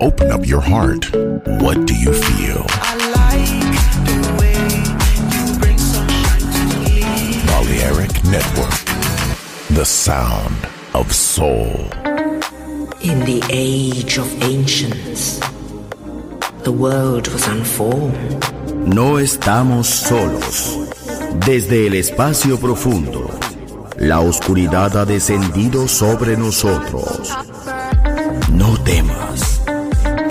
Open up your heart. What do you feel? I like the way you bring sunshine to me. Balearic Network. The sound of soul. In the age of ancients, the world was unformed. No estamos solos. Desde el espacio profundo, la oscuridad ha descendido sobre nosotros. No temas.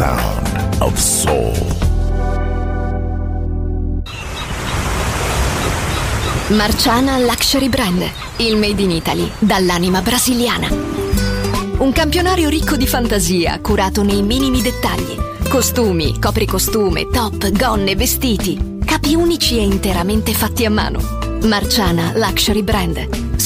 Sound of soul. Marciana Luxury Brand, il made in Italy dall'anima brasiliana. Un campionario ricco di fantasia, curato nei minimi dettagli. Costumi, copricostume, top, gonne, vestiti. Capi unici e interamente fatti a mano. Marciana Luxury Brand.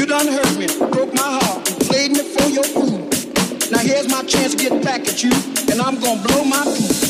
You done hurt me, broke my heart, played me for your fool. Now here's my chance to get back at you, and I'm gonna blow my fuse.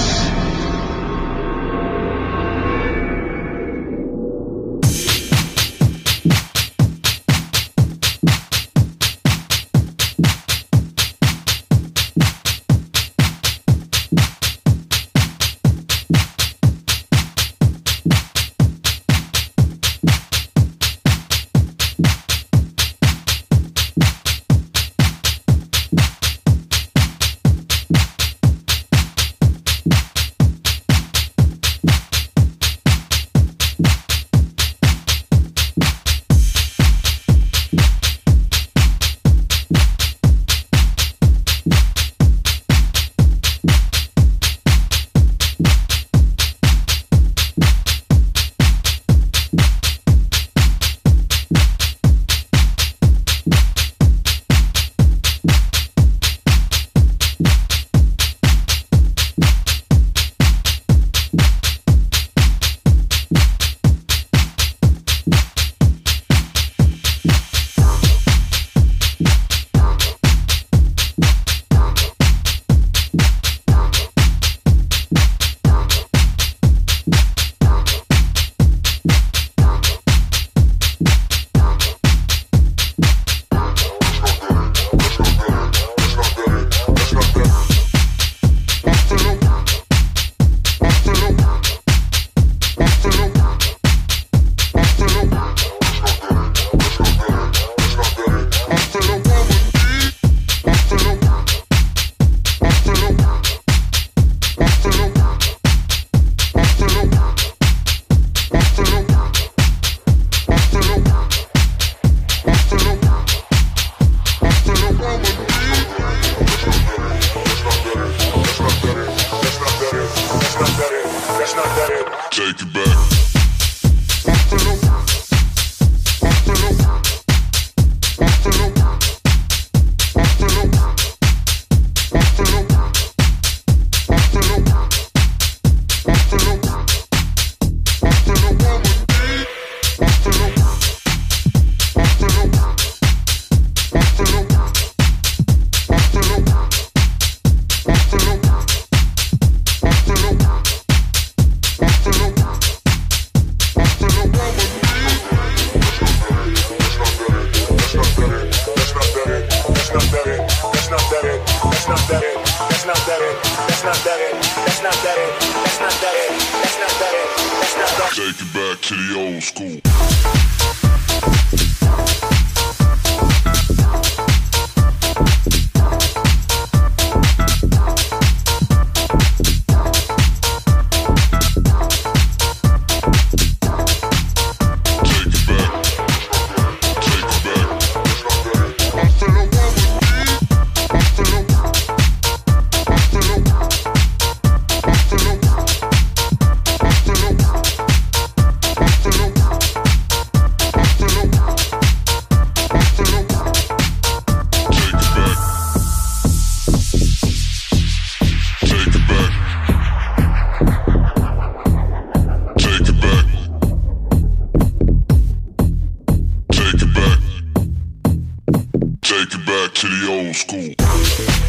Take. Back to the old school.